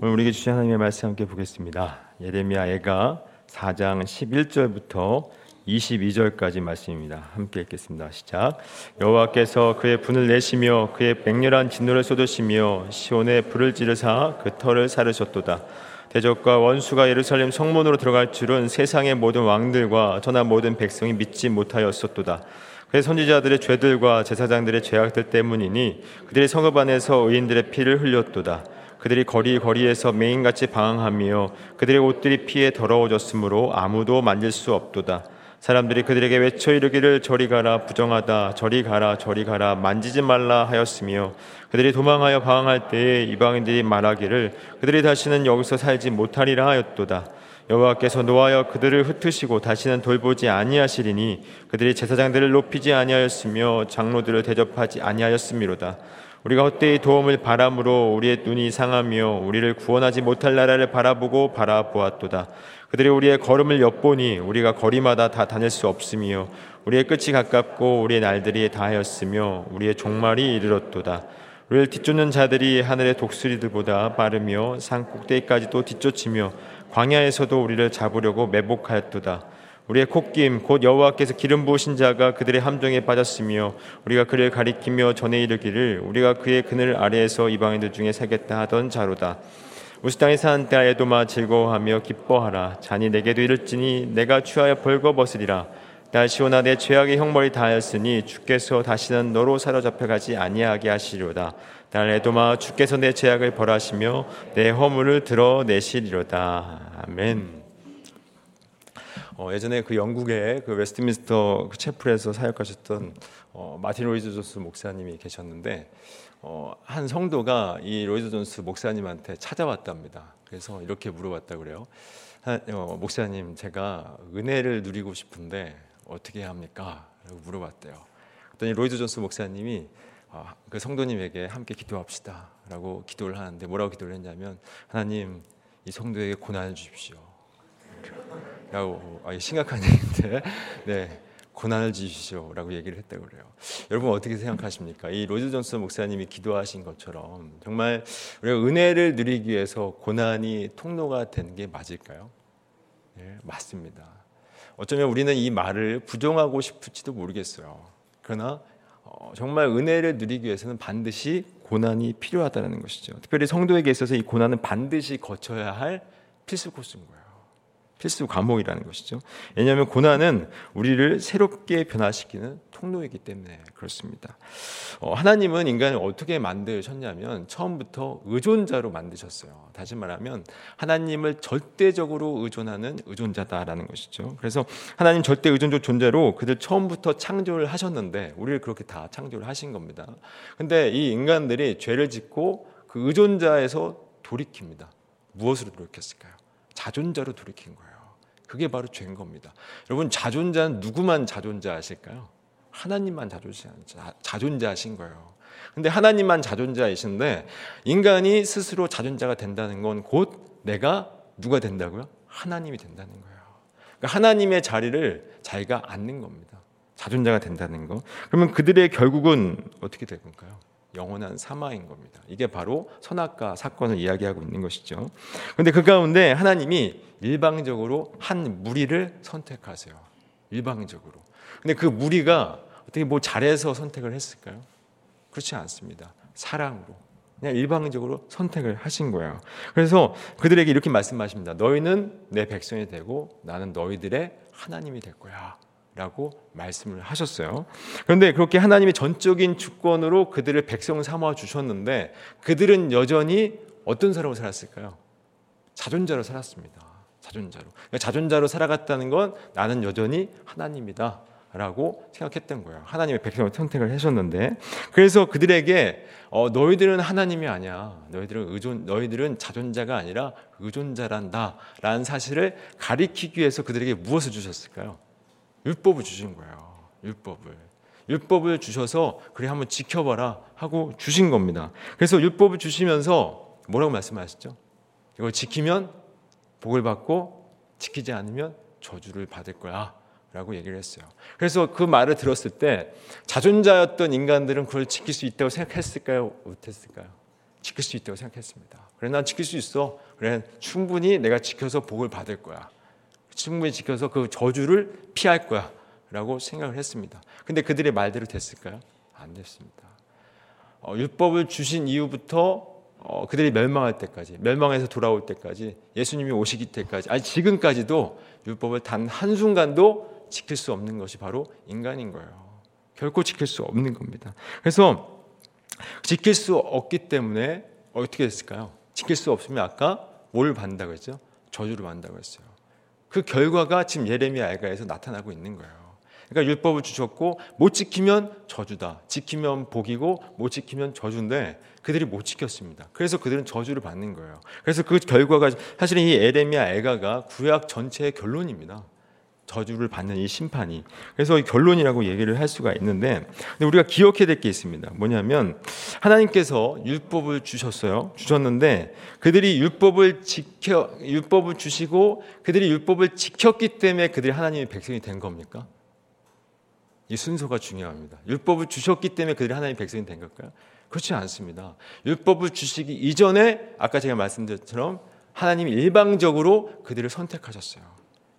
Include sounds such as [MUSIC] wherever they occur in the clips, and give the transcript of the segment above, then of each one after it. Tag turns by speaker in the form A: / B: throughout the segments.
A: 오늘 우리에게 주신 하나님의 말씀 함께 보겠습니다. 예레미야 애가 4장 11절부터 22절까지 말씀입니다. 함께 읽겠습니다. 시작. 여호와께서 그의 분을 내시며 그의 맹렬한 진노를 쏟으시며 시온에 불을 지르사 그 터를 사르셨도다. 대적과 원수가 예루살렘 성문으로 들어갈 줄은 세상의 모든 왕들과 전하 모든 백성이 믿지 못하였었도다. 그의 선지자들의 죄들과 제사장들의 죄악들 때문이니 그들의 성읍 안에서 의인들의 피를 흘렸도다. 그들이 거리 거리에서 맹인같이 방황하며 그들의 옷들이 피에 더러워졌으므로 아무도 만질 수 없도다. 사람들이 그들에게 외쳐 이르기를 저리 가라 부정하다 저리 가라 저리 가라 만지지 말라 하였으며 그들이 도망하여 방황할 때에 이방인들이 말하기를 그들이 다시는 여기서 살지 못하리라 하였도다. 여호와께서 노하여 그들을 흩으시고 다시는 돌보지 아니하시리니 그들이 제사장들을 높이지 아니하였으며 장로들을 대접하지 아니하였음이로다. 우리가 헛되이 도움을 바람으로 우리의 눈이 상하며 우리를 구원하지 못할 나라를 바라보고 바라보았도다. 그들이 우리의 걸음을 엿보니 우리가 거리마다 다 다닐 수 없으며 우리의 끝이 가깝고 우리의 날들이 다하였으며 우리의 종말이 이르렀도다. 우리를 뒤쫓는 자들이 하늘의 독수리들보다 빠르며 산 꼭대기까지도 뒤쫓으며 광야에서도 우리를 잡으려고 매복하였도다. 우리의 콧김 곧 여호와께서 기름 부으신 자가 그들의 함정에 빠졌으며 우리가 그를 가리키며 전해 이르기를 우리가 그의 그늘 아래에서 이방인들 중에 살겠다 하던 자로다. 우스 땅에 사는 때아 에도마 즐거워하며 기뻐하라 잔이 내게도 이를지니 내가 취하여 벌거벗으리라 딸 시온아 네 죄악의 형벌이 다하였으니 주께서 다시는 너로 사로잡혀 가지 아니하게 하시리로다 딸 에돔아 주께서 네 죄악을 벌하시며 네 허물을 드러내시리로다 아멘. 어, 예전에 그 영국의 그 웨스트민스터 그 채플에서 사역하셨던 어, 마틴 로이드 존스 목사님이 계셨는데 어, 한 성도가 이 로이드 존스 목사님한테 찾아왔답니다. 그래서 이렇게 물어봤다 그래요. 하, 어, 목사님, 제가 은혜를 누리고 싶은데 어떻게 해야 합니까? 라고 물어봤대요. 그랬더니 로이드 존스 목사님이 어, 그 성도님에게 함께 기도합시다 라고 기도를 하는데 뭐라고 기도를 했냐면 하나님 이 성도에게 고난을 주십시오. 라고 아, 심각한 [LAUGHS] 얘기인데 네 고난을 주시오라고 얘기를 했다고 그래요. 여러분 어떻게 생각하십니까? 이 로이드 존스 목사님이 기도하신 것처럼 정말 우리가 은혜를 누리기 위해서 고난이 통로가 되는 게 맞을까요? 네, 맞습니다. 어쩌면 우리는 이 말을 부정하고 싶을지도 모르겠어요. 그러나 어, 정말 은혜를 누리기 위해서는 반드시 고난이 필요하다는 것이죠. 특별히 성도에게 있어서 이 고난은 반드시 거쳐야 할 필수 코스인 거예요. 필수 과목이라는 것이죠. 왜냐하면 고난은 우리를 새롭게 변화시키는 통로이기 때문에 그렇습니다. 어, 하나님은 인간을 어떻게 만드셨냐면 처음부터 의존자로 만드셨어요. 다시 말하면 하나님을 절대적으로 의존하는 의존자다라는 것이죠. 그래서 하나님 절대 의존적 존재로 그들 처음부터 창조를 하셨는데 우리를 그렇게 다 창조를 하신 겁니다. 근데 이 인간들이 죄를 짓고 그 의존자에서 돌이킵니다. 무엇으로 돌이켰을까요? 자존자로 돌이킨 거예요. 그게 바로 죄인 겁니다. 여러분 자존자는 누구만 자존자하실까요? 하나님만 자존자, 자존자하신 거예요. 근데 하나님만 자존자이신데 인간이 스스로 자존자가 된다는 건 곧 내가 누가 된다고요? 하나님이 된다는 거예요. 그러니까 하나님의 자리를 자기가 앉는 겁니다. 자존자가 된다는 거. 그러면 그들의 결국은 어떻게 될 건가요? 영원한 사망인 겁니다. 이게 바로 선악과 사건을 이야기하고 있는 것이죠. 그런데 그 가운데 하나님이 일방적으로 한 무리를 선택하세요. 일방적으로. 근데 그 무리가 어떻게 뭐 잘해서 선택을 했을까요? 그렇지 않습니다. 사랑으로. 그냥 일방적으로 선택을 하신 거예요. 그래서 그들에게 이렇게 말씀하십니다. 너희는 내 백성이 되고 나는 너희들의 하나님이 될 거야. 라고 말씀을 하셨어요. 그런데 그렇게 하나님의 전적인 주권으로 그들을 백성 삼아 주셨는데 그들은 여전히 어떤 사람으로 살았을까요? 자존자로 살았습니다. 자존자로. 그러니까 자존자로 살아갔다는 건 나는 여전히 하나님이다. 라고 생각했던 거예요. 하나님의 백성을 선택을 하셨는데. 그래서 그들에게 어, 너희들은 하나님이 아니야. 너희들은 의존, 너희들은 자존자가 아니라 의존자란다. 라는 사실을 가리키기 위해서 그들에게 무엇을 주셨을까요? 율법을 주신 거예요. 율법을. 율법을 주셔서 그래 한번 지켜봐라 하고 주신 겁니다. 그래서 율법을 주시면서 뭐라고 말씀하셨죠? 이걸 지키면 복을 받고 지키지 않으면 저주를 받을 거야. 라고 얘기를 했어요. 그래서 그 말을 들었을 때 자존자였던 인간들은 그걸 지킬 수 있다고 생각했을까요? 못했을까요? 지킬 수 있다고 생각했습니다. 그래 난 지킬 수 있어. 그래 충분히 내가 지켜서 복을 받을 거야. 충분히 지켜서 그 저주를 피할 거야. 라고 생각을 했습니다. 근데 그들의 말대로 됐을까요? 안 됐습니다. 어, 율법을 주신 이후부터 어, 그들이 멸망할 때까지, 멸망해서 돌아올 때까지, 예수님이 오시기 때까지, 아니 지금까지도 율법을 단 한순간도 지킬 수 없는 것이 바로 인간인 거예요. 결코 지킬 수 없는 겁니다. 그래서 지킬 수 없기 때문에 어떻게 됐을까요? 지킬 수 없으면 아까 뭘 받는다고 했죠? 저주를 받는다고 했어요. 그 결과가 지금 예레미야 애가에서 나타나고 있는 거예요. 그러니까 율법을 주셨고 못 지키면 저주다. 지키면 복이고 못 지키면 저주인데 그들이 못 지켰습니다. 그래서 그들은 저주를 받는 거예요. 그래서 그 결과가 사실은 이 에레미야 애가가 구약 전체의 결론입니다. 저주를 받는 이 심판이. 그래서 결론이라고 얘기를 할 수가 있는데, 근데 우리가 기억해야 될 게 있습니다. 뭐냐면, 하나님께서 율법을 주셨어요. 주셨는데, 그들이 율법을 지켜, 율법을 주시고, 그들이 율법을 지켰기 때문에 그들이 하나님의 백성이 된 겁니까? 이 순서가 중요합니다. 율법을 주셨기 때문에 그들이 하나님의 백성이 된 걸까요? 그렇지 않습니다. 율법을 주시기 이전에, 아까 제가 말씀드린 것처럼, 하나님이 일방적으로 그들을 선택하셨어요.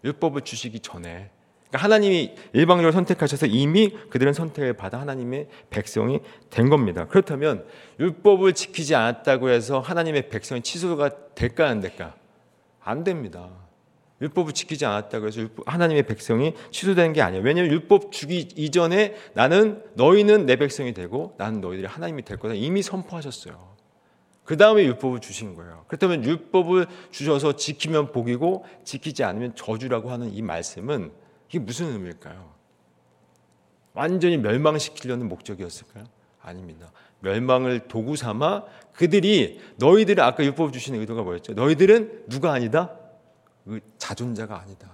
A: 율법을 주시기 전에 그러니까 하나님이 일방적으로 선택하셔서 이미 그들은 선택을 받아 하나님의 백성이 된 겁니다. 그렇다면 율법을 지키지 않았다고 해서 하나님의 백성이 취소가 될까 안 될까? 안 됩니다. 율법을 지키지 않았다고 해서 하나님의 백성이 취소되는 게 아니에요. 왜냐하면 율법 주기 이전에 나는 너희는 내 백성이 되고 나는 너희들이 하나님이 될 거다 이미 선포하셨어요. 그 다음에 율법을 주신 거예요. 그렇다면 율법을 주셔서 지키면 복이고 지키지 않으면 저주라고 하는 이 말씀은 이게 무슨 의미일까요? 완전히 멸망시키려는 목적이었을까요? 아닙니다. 멸망을 도구 삼아 그들이 너희들은 아까 율법 주시는 의도가 뭐였죠? 너희들은 누가 아니다? 자존자가 아니다.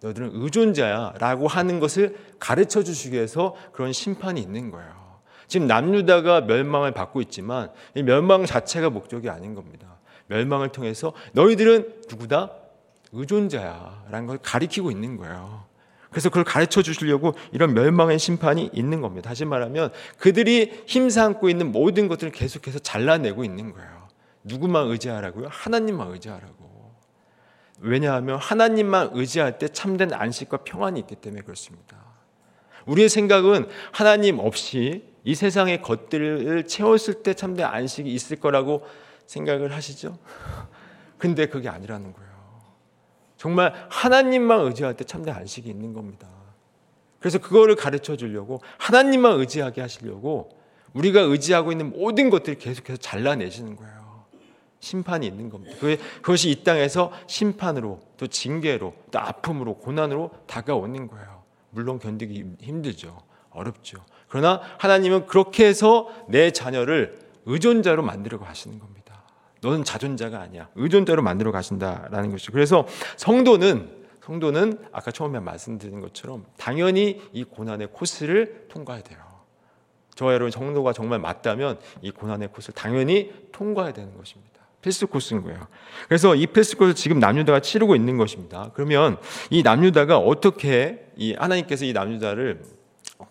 A: 너희들은 의존자야라고 하는 것을 가르쳐 주시기 위해서 그런 심판이 있는 거예요. 지금 남유다가 멸망을 받고 있지만 이 멸망 자체가 목적이 아닌 겁니다. 멸망을 통해서 너희들은 누구다? 의존자야라는 걸 가리키고 있는 거예요. 그래서 그걸 가르쳐 주시려고 이런 멸망의 심판이 있는 겁니다. 다시 말하면 그들이 힘삼고 있는 모든 것들을 계속해서 잘라내고 있는 거예요. 누구만 의지하라고요? 하나님만 의지하라고. 왜냐하면 하나님만 의지할 때 참된 안식과 평안이 있기 때문에 그렇습니다. 우리의 생각은 하나님 없이 이 세상의 것들을 채웠을 때 참된 안식이 있을 거라고 생각을 하시죠? 근데 그게 아니라는 거예요. 정말 하나님만 의지할 때 참된 안식이 있는 겁니다. 그래서 그거를 가르쳐 주려고 하나님만 의지하게 하시려고 우리가 의지하고 있는 모든 것들을 계속해서 잘라내시는 거예요. 심판이 있는 겁니다. 그것이 이 땅에서 심판으로 또 징계로 또 아픔으로 고난으로 다가오는 거예요. 물론 견디기 힘들죠. 어렵죠. 그러나 하나님은 그렇게 해서 내 자녀를 의존자로 만들어 가시는 겁니다. 너는 자존자가 아니야. 의존자로 만들어 가신다라는 것이죠. 그래서 성도는 성도는 아까 처음에 말씀드린 것처럼 당연히 이 고난의 코스를 통과해야 돼요. 저와 여러분 성도가 정말 맞다면 이 고난의 코스를 당연히 통과해야 되는 것입니다. 필수 코스인 거예요. 그래서 이 필수 코스를 지금 남유다가 치르고 있는 것입니다. 그러면 이 남유다가 어떻게 이 하나님께서 이 남유다를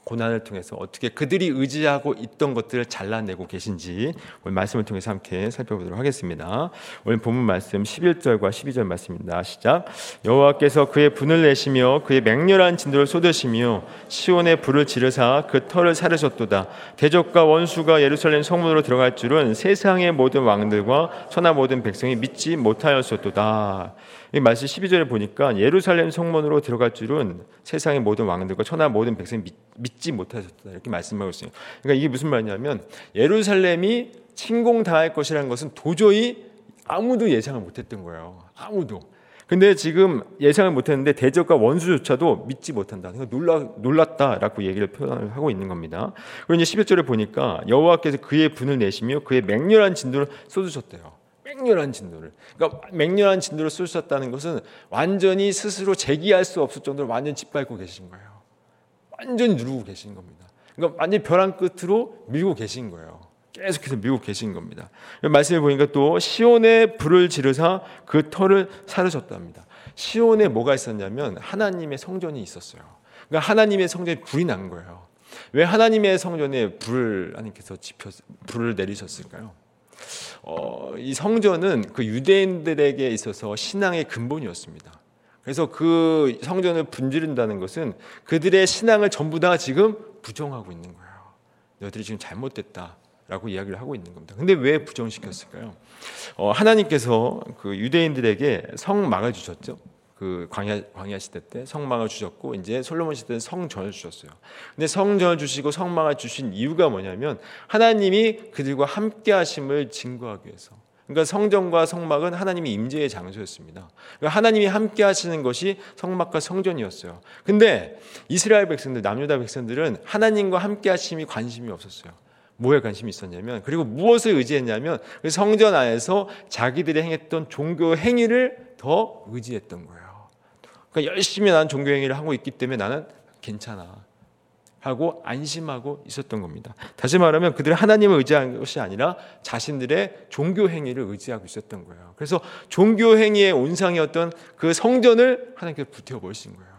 A: 고난을 통해서 어떻게 그들이 의지하고 있던 것들을 잘라내고 계신지 오늘 말씀을 통해서 함께 살펴보도록 하겠습니다. 오늘 본문 말씀 11절과 12절 말씀입니다. 시작. 여호와께서 그의 분을 내시며 그의 맹렬한 진도를 쏟으시며 시온의 불을 지르사 그 털을 사르셨도다. 대적과 원수가 예루살렘 성문으로 들어갈 줄은 세상의 모든 왕들과 천하 모든 백성이 믿지 못하였었도다. 이 말씀 12절에 보니까 예루살렘 성문으로 들어갈 줄은 세상의 모든 왕들과 천하 모든 백성이 믿, 지 못하셨다 이렇게 말씀하고 있어요. 그러니까 이게 무슨 말이냐면 예루살렘이 침공당할 것이라는 것은 도저히 아무도 예상을 못했던 거예요. 아무도. 근데 지금 예상을 못했는데 대적과 원수조차도 믿지 못한다. 그러니까 놀라 놀랐다라고 얘기를 표현을 하고 있는 겁니다. 그리고 이제 11절에 보니까 여호와께서 그의 분을 내시며 그의 맹렬한 진도를 쏟으셨대요. 맹렬한 진도를. 그러니까 맹렬한 진도를 쏘셨다는 것은 완전히 스스로 제기할 수 없을 정도로 완전 짓밟고 계신 거예요. 완전히 누르고 계신 겁니다. 그러니까 완전히 벼랑 끝으로 밀고 계신 거예요. 계속해서 밀고 계신 겁니다. 말씀해 보니까 또 시온에 불을 지르사 그 털을 사르셨답니다. 시온에 뭐가 있었냐면 하나님의 성전이 있었어요. 그러니까 하나님의 성전에 불이 난 거예요. 왜 하나님의 성전에 불을 하나님께서 지펴 불을 내리셨을까요? 어, 이 성전은 그 유대인들에게 있어서 신앙의 근본이었습니다. 그래서 그 성전을 분지른다는 것은 그들의 신앙을 전부 다 지금 부정하고 있는 거예요. 너희들이 지금 잘못됐다 라고 이야기를 하고 있는 겁니다. 근데 왜 부정시켰을까요? 어, 하나님께서 그 유대인들에게 성막을 주셨죠. 그 광야 광야 시대 때 성막을 주셨고 이제 솔로몬 시대 때 성전을 주셨어요. 근데 성전을 주시고 성막을 주신 이유가 뭐냐면 하나님이 그들과 함께 하심을 증거하기 위해서. 그러니까 성전과 성막은 하나님의 임재의 장소였습니다. 그러니까 하나님이 함께 하시는 것이 성막과 성전이었어요. 근데 이스라엘 백성들, 남유다 백성들은 하나님과 함께 하심이 관심이 없었어요. 뭐에 관심이 있었냐면 그리고 무엇을 의지했냐면 그 성전 안에서 자기들이 행했던 종교 행위를 더 의지했던 거예요. 그러니까 열심히 나는 종교 행위를 하고 있기 때문에 나는 괜찮아. 하고 안심하고 있었던 겁니다. 다시 말하면 그들은 하나님을 의지한 것이 아니라 자신들의 종교 행위를 의지하고 있었던 거예요. 그래서 종교 행위의 온상이었던 그 성전을 하나님께 불태워 버리신 거예요.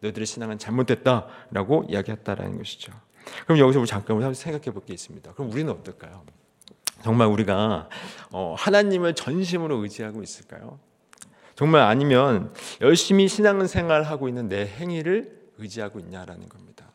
A: 너희들의 신앙은 잘못됐다라고 이야기했다라는 것이죠. 그럼 여기서 우리 잠깐 생각해 볼 게 있습니다. 그럼 우리는 어떨까요? 정말 우리가 어, 하나님을 전심으로 의지하고 있을까요? 정말 아니면 열심히 신앙생활 하고 있는 내 행위를 의지하고 있냐라는 겁니다.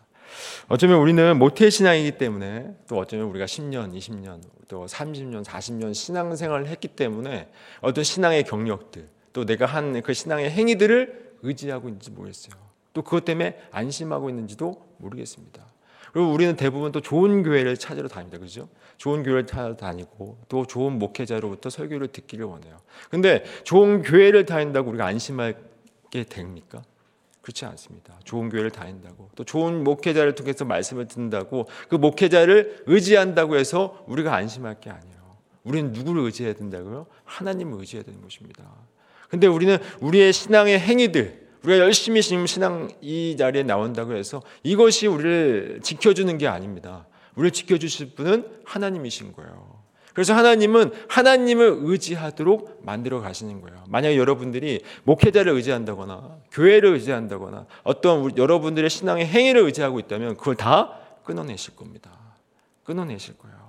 A: 어쩌면 우리는 모태 신앙이기 때문에 또 어쩌면 우리가 10년, 20년, 또 30년, 40년 신앙생활을 했기 때문에 어떤 신앙의 경력들, 또 내가 한 그 신앙의 행위들을 의지하고 있는지 모르겠어요. 또 그것 때문에 안심하고 있는지도 모르겠습니다. 그리고 우리는 대부분 또 좋은 교회를 찾으러 다닙니다. 그죠? 좋은 교회를 찾아 다니고 또 좋은 목회자로부터 설교를 듣기를 원해요. 근데 좋은 교회를 다닌다고 우리가 안심하게 됩니까? 그렇지 않습니다. 좋은 교회를 다닌다고 또 좋은 목회자를 통해서 말씀을 듣는다고 그 목회자를 의지한다고 해서 우리가 안심할 게 아니에요. 우리는 누구를 의지해야 된다고요? 하나님을 의지해야 되는 것입니다. 근데 우리는 우리의 신앙의 행위들 우리가 열심히 지금 신앙 이 자리에 나온다고 해서 이것이 우리를 지켜주는 게 아닙니다. 우리를 지켜주실 분은 하나님이신 거예요. 그래서 하나님은 하나님을 의지하도록 만들어 가시는 거예요. 만약에 여러분들이 목회자를 의지한다거나 교회를 의지한다거나 어떤 여러분들의 신앙의 행위를 의지하고 있다면 그걸 다 끊어내실 겁니다. 끊어내실 거예요.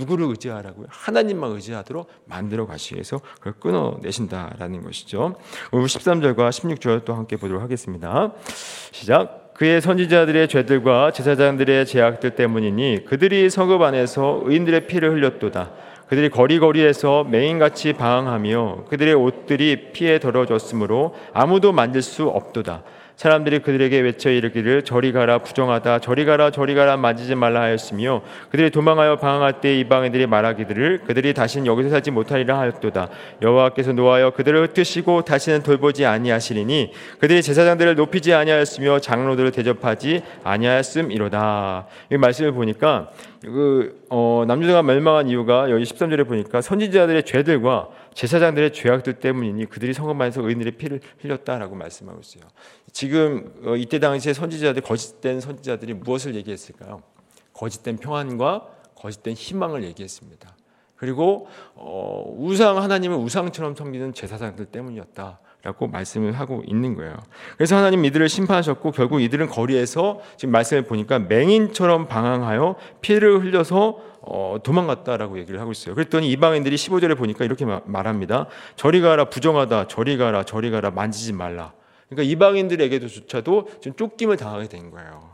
A: 누구를 의지하라고요? 하나님만 의지하도록 만들어 가시기 위해서 그걸 끊어내신다라는 것이죠. 오늘 13절과 16절 또 함께 보도록 하겠습니다. 시작. 그의 선지자들의 죄들과 제사장들의 제약들 때문이니 그들이 성읍 안에서 의인들의 피를 흘렸도다. 그들이 거리거리에서 맹인같이 방황하며 그들의 옷들이 피에 더러졌으므로 아무도 만질 수 없도다. 사람들이 그들에게 외쳐 이르기를 저리 가라 부정하다. 저리 가라 저리 가라 만지지 말라 하였으며 그들이 도망하여 방황할 때 이방인들이 말하기를 그들이 다시는 여기서 살지 못하리라 하였도다. 여호와께서 노하여 그들을 흩으시고 다시는 돌보지 아니하시리니 그들이 제사장들을 높이지 아니하였으며 장로들을 대접하지 아니하였음이로다. 이 말씀을 보니까 그 어, 남유다가 멸망한 이유가 여기 13절에 보니까 선지자들의 죄들과 제사장들의 죄악들 때문이니 그들이 성읍만에서 의인들의 피를 흘렸다라고 말씀하고 있어요. 지금 어, 이때 당시에 선지자들 거짓된 선지자들이 무엇을 얘기했을까요? 거짓된 평안과 거짓된 희망을 얘기했습니다. 그리고 어, 우상 하나님을 우상처럼 섬기는 제사장들 때문이었다. 라고 말씀을 하고 있는 거예요. 그래서 하나님 이들을 심판하셨고 결국 이들은 거리에서 지금 말씀을 보니까 맹인처럼 방황하여 피를 흘려서 어, 도망갔다라고 얘기를 하고 있어요. 그랬더니 이방인들이 15절에 보니까 이렇게 말합니다. 저리 가라 부정하다 저리 가라 저리 가라 만지지 말라. 그러니까 이방인들에게도조차도 지금 쫓김을 당하게 된 거예요.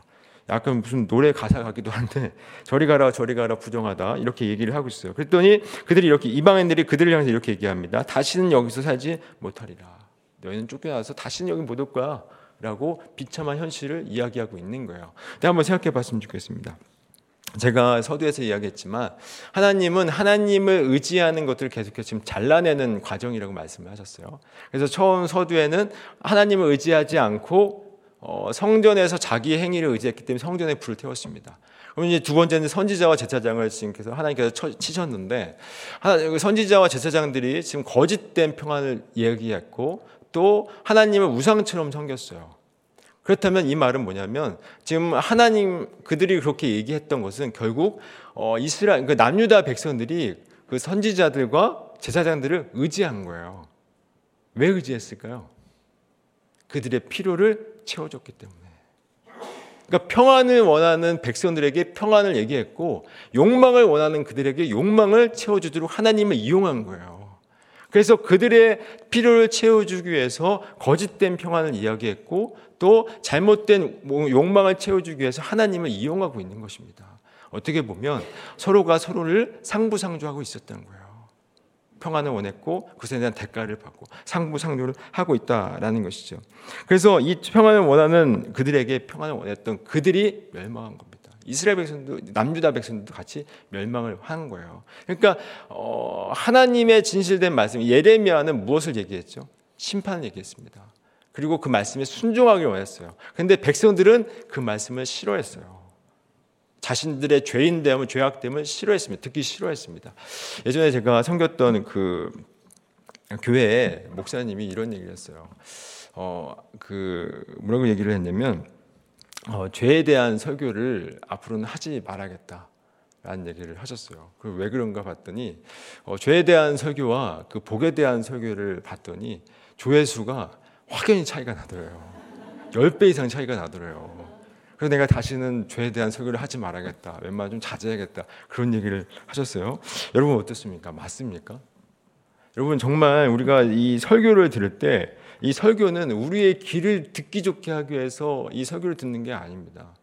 A: 약간 무슨 노래 가사 같기도 한데 저리 가라 저리 가라 부정하다 이렇게 얘기를 하고 있어요. 그랬더니 그들이 이렇게 이방인들이 그들을 향해서 이렇게 얘기합니다. 다시는 여기서 살지 못하리라. 너희는 쫓겨나서 다시는 여기 못 올 거야. 라고 비참한 현실을 이야기하고 있는 거예요. 근데 한번 생각해 봤으면 좋겠습니다. 제가 서두에서 이야기했지만 하나님은 하나님을 의지하는 것들을 계속해서 지금 잘라내는 과정이라고 말씀을 하셨어요. 그래서 처음 서두에는 하나님을 의지하지 않고 어, 성전에서 자기 행위를 의지했기 때문에 성전에 불을 태웠습니다. 그럼 이제 두 번째는 선지자와 제사장을 지금께서 하나님께서 치셨는데 선지자와 제사장들이 지금 거짓된 평안을 얘기했고 또 하나님을 우상처럼 섬겼어요. 그렇다면 이 말은 뭐냐면 지금 하나님 그들이 그렇게 얘기했던 것은 결국 어, 이스라엘 그 남유다 백성들이 그 선지자들과 제사장들을 의지한 거예요. 왜 의지했을까요? 그들의 필요를 채워줬기 때문에. 그러니까 평안을 원하는 백성들에게 평안을 얘기했고 욕망을 원하는 그들에게 욕망을 채워주도록 하나님을 이용한 거예요. 그래서 그들의 필요를 채워주기 위해서 거짓된 평안을 이야기했고 또 잘못된 뭐 욕망을 채워주기 위해서 하나님을 이용하고 있는 것입니다. 어떻게 보면 서로가 서로를 상부상조하고 있었던 거예요. 평안을 원했고 그것에 대한 대가를 받고 상부상조를 하고 있다라는 것이죠. 그래서 이 평안을 원하는 그들에게 평안을 원했던 그들이 멸망한 겁니다. 이스라엘 백성도 남유다 백성들도 같이 멸망을 한 거예요. 그러니까 어, 하나님의 진실된 말씀 예레미야는 무엇을 얘기했죠? 심판을 얘기했습니다. 그리고 그 말씀에 순종하기 원했어요. 근데 백성들은 그 말씀을 싫어했어요. 자신들의 죄인됨을 죄악됨을 싫어했습니다. 듣기 싫어했습니다. 예전에 제가 섬겼던 그 교회에 목사님이 이런 얘기를 했어요. 어, 그 뭐라고 얘기를 했냐면 어, 죄에 대한 설교를 앞으로는 하지 말아야겠다. 라는 얘기를 하셨어요. 왜 그런가 봤더니 어, 죄에 대한 설교와 그 복에 대한 설교를 봤더니 조회수가 확연히 차이가 나더래요. 10배 이상 차이가 나더래요. 그래서 내가 다시는 죄에 대한 설교를 하지 말아야겠다. 웬만하면 좀 자제해야겠다. 그런 얘기를 하셨어요. 여러분 어떻습니까? 맞습니까? 여러분 정말 우리가 이 설교를 들을 때 이 설교는 우리의 귀를 듣기 좋게 하기 위해서 이 설교를 듣는 게 아닙니다.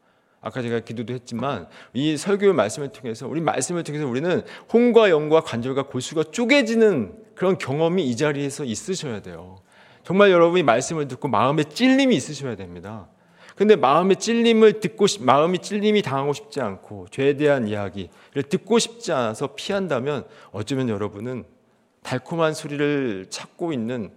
A: 아까 제가 기도도 했지만 이 설교 말씀을 통해서 우리 말씀을 통해서 우리는 홍과 영과 관절과 골수가 쪼개지는 그런 경험이 이 자리에서 있으셔야 돼요. 정말 여러분이 말씀을 듣고 마음에 찔림이 있으셔야 됩니다. 근데 마음의 찔림을 듣고 싶, 마음이 찔림이 당하고 싶지 않고 죄에 대한 이야기를 듣고 싶지 않아서 피한다면 어쩌면 여러분은 달콤한 소리를 찾고 있는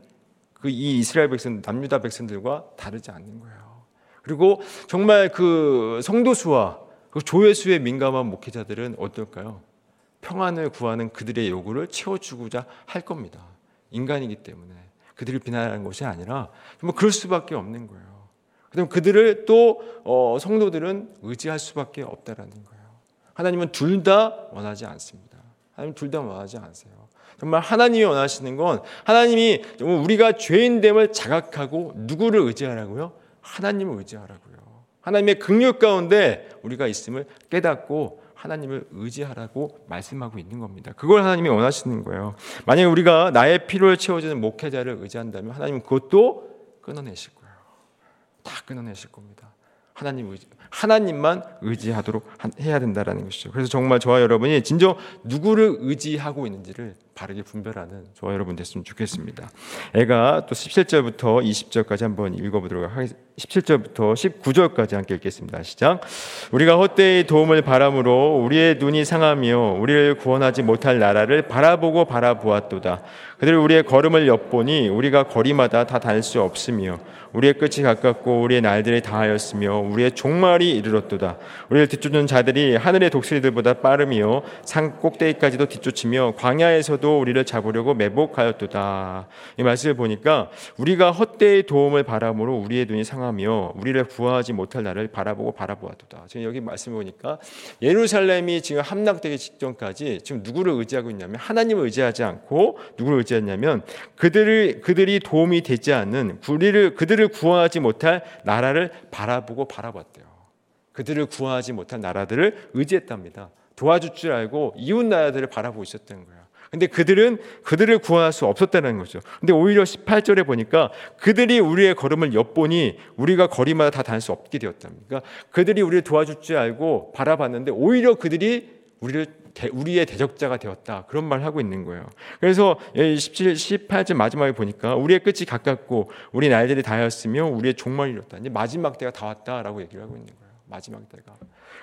A: 그 이 이스라엘 백성 남유다 백성들과 다르지 않는 거예요. 그리고 정말 그 성도 수와 그 조회 수에 민감한 목회자들은 어떨까요? 평안을 구하는 그들의 요구를 채워주고자 할 겁니다. 인간이기 때문에 그들을 비난하는 것이 아니라 정말 그럴 수밖에 없는 거예요. 그럼 그들을 또 어, 성도들은 의지할 수밖에 없다라는 거예요. 하나님은 둘 다 원하지 않습니다. 하나님 둘 다 원하지 않으세요. 정말 하나님이 원하시는 건 하나님이 우리가 죄인됨을 자각하고 누구를 의지하라고요? 하나님을 의지하라고요. 하나님의 긍휼 가운데 우리가 있음을 깨닫고 하나님을 의지하라고 말씀하고 있는 겁니다. 그걸 하나님이 원하시는 거예요. 만약에 우리가 나의 필요를 채워주는 목회자를 의지한다면 하나님은 그것도 끊어내실 거예요. 다 끊어내실 겁니다. 하나님 의지, 하나님만 의지하도록 해야 된다라는 것이죠. 그래서 정말 저와 여러분이 진정 누구를 의지하고 있는지를 바르게 분별하는 저와 여러분 됐으면 좋겠습니다. 애가 또 17절부터 20절까지 한번 읽어보도록 하겠습니다. 17절부터 19절까지 함께 읽겠습니다. 시작. 우리가 헛되이 도움을 바람으로 우리의 눈이 상하며 우리를 구원하지 못할 나라를 바라보고 바라보았도다. 그들 우리의 걸음을 엿보니 우리가 거리마다 다달수 없으며 우리의 끝이 가깝고 우리의 날들이 다하였으며 우리의 종말이 이르렀도다. 우리를 뒤쫓는 자들이 하늘의 독수리들보다 빠르며 산 꼭대기까지도 뒤쫓으며 광야에서도 우리를 잡으려고 매복하였도다. 이 말씀을 보니까 우리가 헛되이 도움을 바람으로 우리의 눈이 상하며 우리를 구하지 못할 날을 바라보고 바라보았도다. 지금 여기 말씀을 보니까 예루살렘이 지금 함락되기 직전까지 지금 누구를 의지하고 있냐면 하나님을 의지하지 않고 누구를 의지했냐면 그들을 그들이 도움이 되지 않는 우리를 그들을 구하지 못할 나라를 바라보고 바라봤대요. 그들을 구하지 못한 나라들을 의지했답니다. 도와줄 줄 알고 이웃 나라들을 바라보고 있었던 거예요. 근데 그들은 그들을 구할 수 없었다는 거죠. 근데 오히려 18절에 보니까 그들이 우리의 걸음을 엿보니 우리가 거리마다 다 다닐 수 없게 되었답니다. 그러니까 그들이 우리를 도와줄 줄 알고 바라봤는데 오히려 그들이 우리를 우리의 대적자가 되었다. 그런 말을 하고 있는 거예요. 그래서 17, 18절 마지막에 보니까 우리의 끝이 가깝고 우리 날들이 다였으며 우리의 종말이 이뤘다. 이제 마지막 때가 다 왔다라고 얘기를 하고 있는 거예요. 마지막 때가.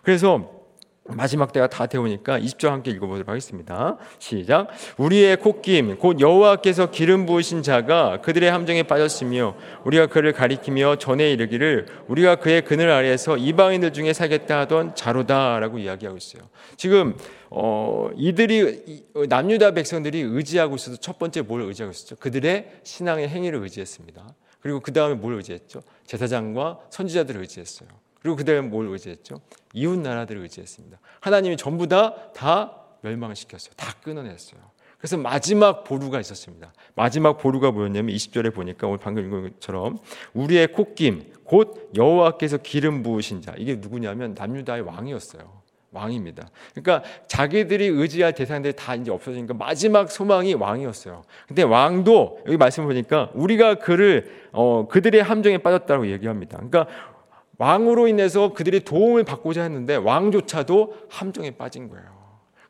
A: 그래서 마지막 때가 다 되오니까 20절 함께 읽어보도록 하겠습니다. 시작. 우리의 콧김 곧 여호와께서 기름 부으신 자가 그들의 함정에 빠졌으며 우리가 그를 가리키며 전에 이르기를 우리가 그의 그늘 아래에서 이방인들 중에 살겠다 하던 자로다라고 이야기하고 있어요. 지금 어, 이들이 남유다 백성들이 의지하고 있어서 첫 번째 뭘 의지하고 있었죠? 그들의 신앙의 행위를 의지했습니다. 그리고 그 다음에 뭘 의지했죠? 제사장과 선지자들을 의지했어요. 그리고 그 다음에 뭘 의지했죠? 이웃 나라들을 의지했습니다. 하나님이 전부 다 다 멸망시켰어요. 다 끊어냈어요. 그래서 마지막 보루가 있었습니다. 마지막 보루가 뭐였냐면 20절에 보니까 오늘 방금 읽은 것처럼 우리의 콧김 곧 여호와께서 기름 부으신 자 이게 누구냐면 남유다의 왕이었어요. 왕입니다. 그러니까 자기들이 의지할 대상들이 다 이제 없어지니까 마지막 소망이 왕이었어요. 근데 왕도 여기 말씀 보니까 우리가 그를 어 그들의 함정에 빠졌다고 얘기합니다. 그러니까 왕으로 인해서 그들이 도움을 받고자 했는데 왕조차도 함정에 빠진 거예요.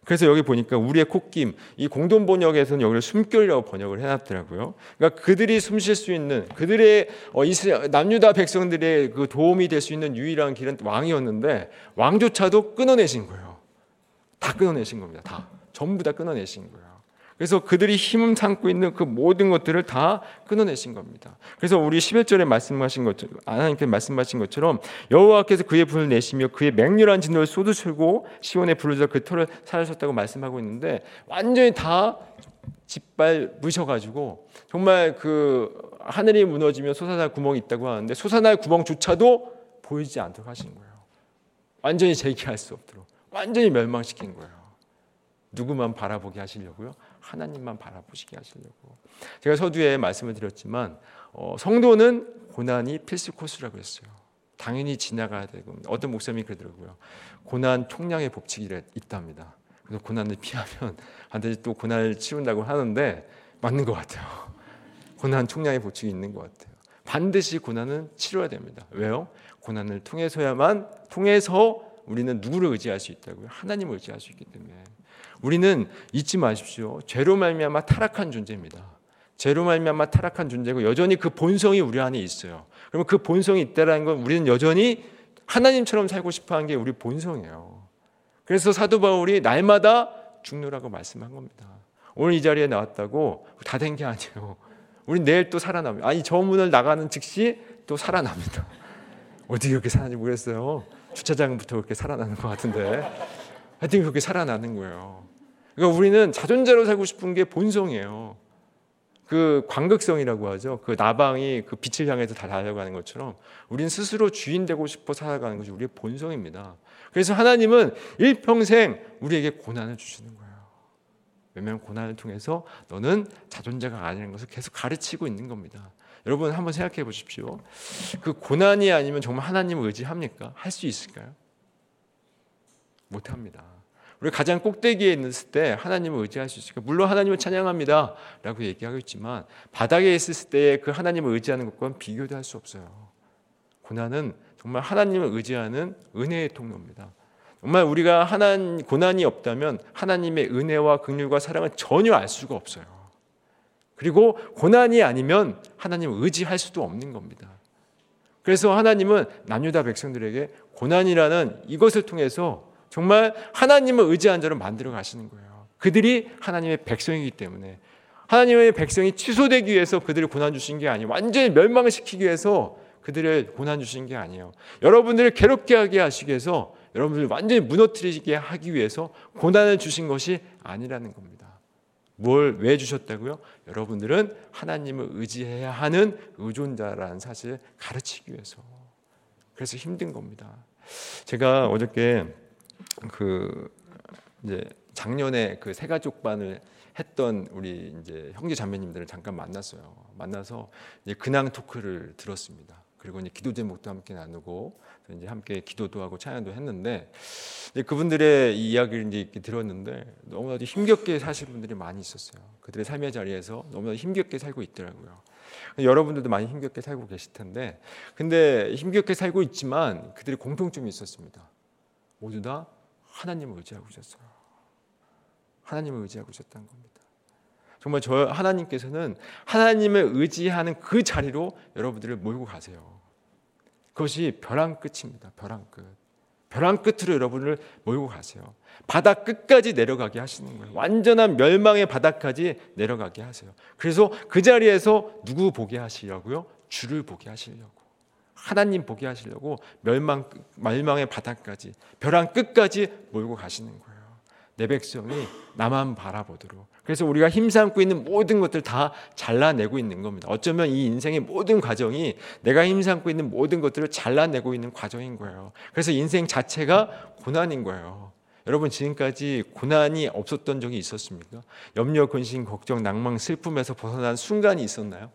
A: 그래서 여기 보니까 우리의 콧김 이 공동 번역에서는 여기를 숨결이라고 번역을 해놨더라고요. 그러니까 그들이 숨 쉴 수 있는 그들의 어, 이스라 남유다 백성들의 그 도움이 될 수 있는 유일한 길은 왕이었는데 왕조차도 끊어내신 거예요. 다 끊어내신 겁니다. 다 전부 다 끊어내신 거예요. 그래서 그들이 힘을 삼고 있는 그 모든 것들을 다 끊어내신 겁니다. 그래서 우리 11절에 말씀하신 것처럼 하나님께 말씀하신 것처럼 여호와께서 그의 분을 내시며 그의 맹렬한 진노를 쏟으시고 시온의 불을 그 터를 사라졌다고 말씀하고 있는데 완전히 다 짓밟으셔 가지고 정말 그 하늘이 무너지면 솟아날 구멍이 있다고 하는데 솟아날 구멍조차도 보이지 않도록 하신 거예요. 완전히 재기할 수 없도록 완전히 멸망시킨 거예요. 누구만 바라보게 하시려고요? 하나님만 바라보시게 하시려고. 제가 서두에 말씀을 드렸지만 어, 성도는 고난이 필수 코스라고 했어요. 당연히 지나가야 되고 어떤 목사님이 그러더라고요. 고난 총량의 법칙이 있답니다. 그래서 고난을 피하면 반드시 또 고난을 치운다고 하는데 맞는 것 같아요. 고난 총량의 법칙이 있는 것 같아요. 반드시 고난은 치러야 됩니다. 왜요? 고난을 통해서야만 통해서 우리는 누구를 의지할 수 있다고요? 하나님을 의지할 수 있기 때문에. 우리는 잊지 마십시오. 죄로 말미암아 타락한 존재입니다. 죄로 말미암아 타락한 존재고 여전히 그 본성이 우리 안에 있어요. 그러면 그 본성이 있다라는 건 우리는 여전히 하나님처럼 살고 싶어 하는 게 우리 본성이에요. 그래서 사도 바울이 날마다 죽노라고 말씀한 겁니다. 오늘 이 자리에 나왔다고 다 된 게 아니에요. 우리 내일 또 살아납니다. 아니 저 문을 나가는 즉시 또 살아납니다. 어떻게 그렇게 사는지 모르겠어요. 주차장부터 그렇게 살아나는 것 같은데 하여튼 그렇게 살아나는 거예요. 그러니까 우리는 자존자로 살고 싶은 게 본성이에요. 그 광극성이라고 하죠. 그 나방이 그 빛을 향해서 다 달려가는 것처럼 우리는 스스로 주인 되고 싶어 살아가는 것이 우리의 본성입니다. 그래서 하나님은 일평생 우리에게 고난을 주시는 거예요. 왜냐하면 고난을 통해서 너는 자존자가 아니라는 것을 계속 가르치고 있는 겁니다. 여러분 한번 생각해 보십시오. 그 고난이 아니면 정말 하나님을 의지합니까? 할 수 있을까요? 못합니다. 우리 가장 꼭대기에 있을 때 하나님을 의지할 수 있을까? 물론 하나님을 찬양합니다. 라고 얘기하고 있지만 바닥에 있을 때 그 하나님을 의지하는 것과는 비교도 할 수 없어요. 고난은 정말 하나님을 의지하는 은혜의 통로입니다. 정말 우리가 하나 고난이 없다면 하나님의 은혜와 긍휼과 사랑을 전혀 알 수가 없어요. 그리고 고난이 아니면 하나님을 의지할 수도 없는 겁니다. 그래서 하나님은 남유다 백성들에게 고난이라는 이것을 통해서 정말 하나님을 의지한 자로 만들어 가시는 거예요. 그들이 하나님의 백성이기 때문에 하나님의 백성이 취소되기 위해서 그들을 고난 주신 게 아니에요. 완전히 멸망시키기 위해서 그들을 고난 주신 게 아니에요. 여러분들을 괴롭게 하게 하시기 위해서 여러분들을 완전히 무너뜨리게 하기 위해서 고난을 주신 것이 아니라는 겁니다. 뭘 왜 주셨다고요? 여러분들은 하나님을 의지해야 하는 의존자라는 사실을 가르치기 위해서. 그래서 힘든 겁니다. 제가 어저께 그 이제 작년에 그 세 가족 반을 했던 우리 이제 형제 자매님들을 잠깐 만났어요. 만나서 이제 근황 토크를 들었습니다. 그리고 이제 기도 제목도 함께 나누고 이제 함께 기도도 하고 찬양도 했는데 그분들의 이야기를 이제 들었는데 너무나도 힘겹게 사실 분들이 많이 있었어요. 그들의 삶의 자리에서 너무나도 힘겹게 살고 있더라고요. 여러분들도 많이 힘겹게 살고 계실 텐데 근데 힘겹게 살고 있지만 그들이 공통점이 있었습니다. 모두 다 하나님을 의지하고 있었어요. 하나님을 의지하고 있었다는 겁니다. 정말 저 하나님께서는 하나님을 의지하는 그 자리로 여러분들을 몰고 가세요. 그것이 벼랑 끝입니다. 벼랑 끝. 벼랑 끝으로 여러분을 몰고 가세요. 바닥 끝까지 내려가게 하시는 거예요. 완전한 멸망의 바닥까지 내려가게 하세요. 그래서 그 자리에서 누구 보게 하시려고요? 주를 보게 하시려고. 하나님 보게 하시려고 멸망 멸망의 바닥까지 벼랑 끝까지 몰고 가시는 거예요. 내 백성이 나만 바라보도록. 그래서 우리가 힘삼고 있는 모든 것들 다 잘라내고 있는 겁니다. 어쩌면 이 인생의 모든 과정이 내가 힘삼고 있는 모든 것들을 잘라내고 있는 과정인 거예요. 그래서 인생 자체가 고난인 거예요. 여러분 지금까지 고난이 없었던 적이 있었습니까? 염려, 근심, 걱정, 낭망, 슬픔에서 벗어난 순간이 있었나요?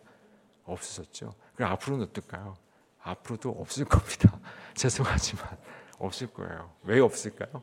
A: 없었죠. 그럼 앞으로는 어떨까요? 앞으로도 없을 겁니다. [LAUGHS] 죄송하지만 없을 거예요. 왜 없을까요?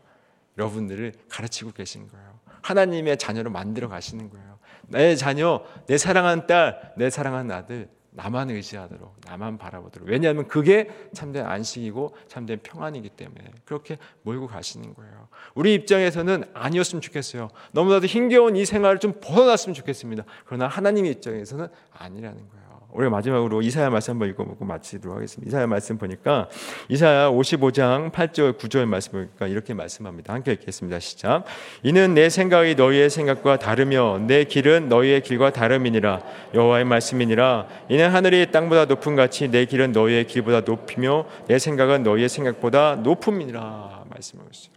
A: 여러분들을 가르치고 계신 거예요. 하나님의 자녀로 만들어 가시는 거예요. 내 자녀, 내 사랑하는 딸, 내 사랑하는 아들, 나만 의지하도록, 나만 바라보도록. 왜냐하면 그게 참된 안식이고 참된 평안이기 때문에 그렇게 몰고 가시는 거예요. 우리 입장에서는 아니었으면 좋겠어요. 너무나도 힘겨운 이 생활을 좀 벗어났으면 좋겠습니다. 그러나 하나님의 입장에서는 아니라는 거예요. 우리가 마지막으로 이사야 말씀 한번 읽어보고 마치도록 하겠습니다. 이사야 말씀 보니까 이사야 55장 8절 9절 말씀 보니까 이렇게 말씀합니다. 함께 읽겠습니다. 시작. 이는 내 생각이 너희의 생각과 다르며 내 길은 너희의 길과 다름이니라 여호와의 말씀이니라 이는 하늘이 땅보다 높은 같이 내 길은 너희의 길보다 높이며 내 생각은 너희의 생각보다 높음이니라 말씀하고 있어요.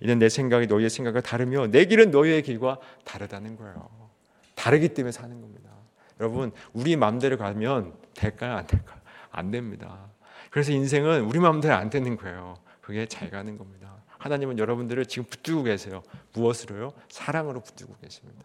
A: 이는 내 생각이 너희의 생각과 다르며 내 길은 너희의 길과 다르다는 거예요. 다르기 때문에 사는 겁니다. 여러분 우리 마음대로 가면 될까요? 안 될까요? 안 됩니다. 그래서 인생은 우리 마음대로 안 되는 거예요. 그게 잘 가는 겁니다. 하나님은 여러분들을 지금 붙들고 계세요. 무엇으로요? 사랑으로 붙들고 계십니다.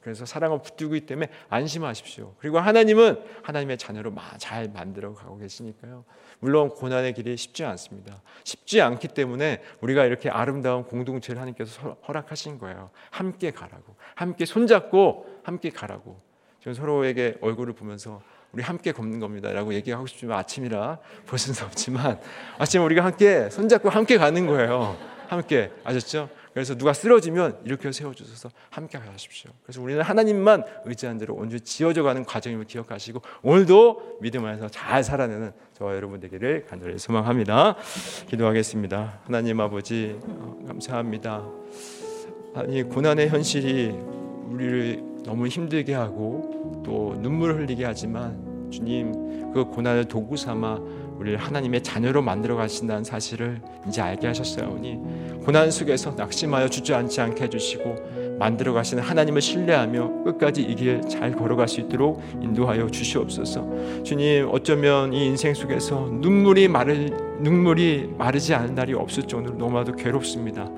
A: 그래서 사랑을 붙들고 때문에 안심하십시오. 그리고 하나님은 하나님의 자녀로 잘 만들어 가고 계시니까요. 물론 고난의 길이 쉽지 않습니다. 쉽지 않기 때문에 우리가 이렇게 아름다운 공동체를 하나님께서 허락하신 거예요. 함께 가라고. 함께 손잡고 함께 가라고. 지금 서로에게 얼굴을 보면서 우리 함께 걷는 겁니다라고 얘기하고 싶지만 아침이라 볼 수는 없지만 아침 우리가 함께 손잡고 함께 가는 거예요. 함께 아셨죠? 그래서 누가 쓰러지면 이렇게 세워주셔서 함께 가십시오. 그래서 우리는 하나님만 의지한 대로 온전히 지어져 가는 과정임을 기억하시고 오늘도 믿음 안에서 잘 살아내는 저와 여러분 되기를 간절히 소망합니다. 기도하겠습니다. 하나님 아버지 어, 감사합니다. 아니 고난의 현실이 우리를 너무 힘들게 하고 또 눈물을 흘리게 하지만 주님 그 고난을 도구 삼아 우리를 하나님의 자녀로 만들어 가신다는 사실을 이제 알게 하셨어요니 고난 속에서 낙심하여 주저앉지 않게 해주시고 만들어 가시는 하나님을 신뢰하며 끝까지 이 길 잘 걸어갈 수 있도록 인도하여 주시옵소서. 주님 어쩌면 이 인생 속에서 눈물이 마를 눈물이 마르지 않은 날이 없을 정도로 너무나도 괴롭습니다.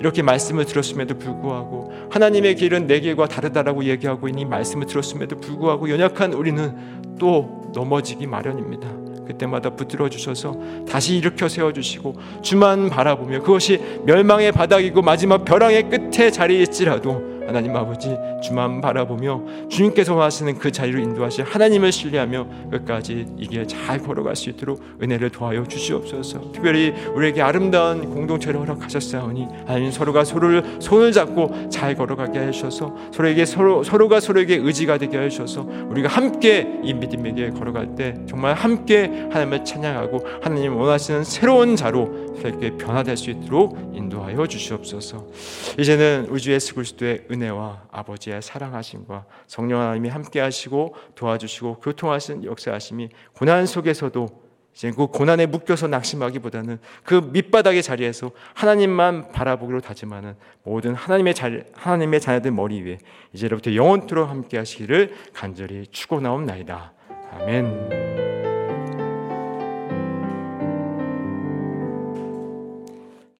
A: 이렇게 말씀을 들었음에도 불구하고 하나님의 길은 내 길과 다르다라고 얘기하고 있는 이 말씀을 들었음에도 불구하고 연약한 우리는 또 넘어지기 마련입니다. 그때마다 붙들어 주셔서 다시 일으켜 세워 주시고 주만 바라보며 그것이 멸망의 바닥이고 마지막 벼랑의 끝에 자리일지라도 하나님 아버지 주만 바라보며 주님께서 하시는 그 자리로 인도하시 하나님을 신뢰하며 끝까지 이게 잘 걸어갈 수 있도록 은혜를 도하여 주시옵소서. 특별히 우리에게 아름다운 공동체를 허락하셨사오니 하나님 서로가 서로를 손을 잡고 잘 걸어가게 하셔서 서로에게 서로 서로가 서로에게 의지가 되게 하셔서 우리가 함께 이 믿음에게 걸어갈 때 정말 함께 하나님을 찬양하고 하나님 원하시는 새로운 자로 그렇게 변화될 수 있도록 인도하여 주시옵소서. 이제는 우리 주 예수 그리스도의 은혜와 아버지의 사랑하심과 성령 하나님이 함께하시고 도와주시고 교통하신 역사하심이 고난 속에서도 이제 그 고난에 묶여서 낙심하기보다는 그 밑바닥의 자리에서 하나님만 바라보기로 다짐하는 모든 하나님의 자 하나님의 자녀들 머리 위에 이제로부터 영원토록 함께하시기를 간절히 축원하옵나이다. 아멘.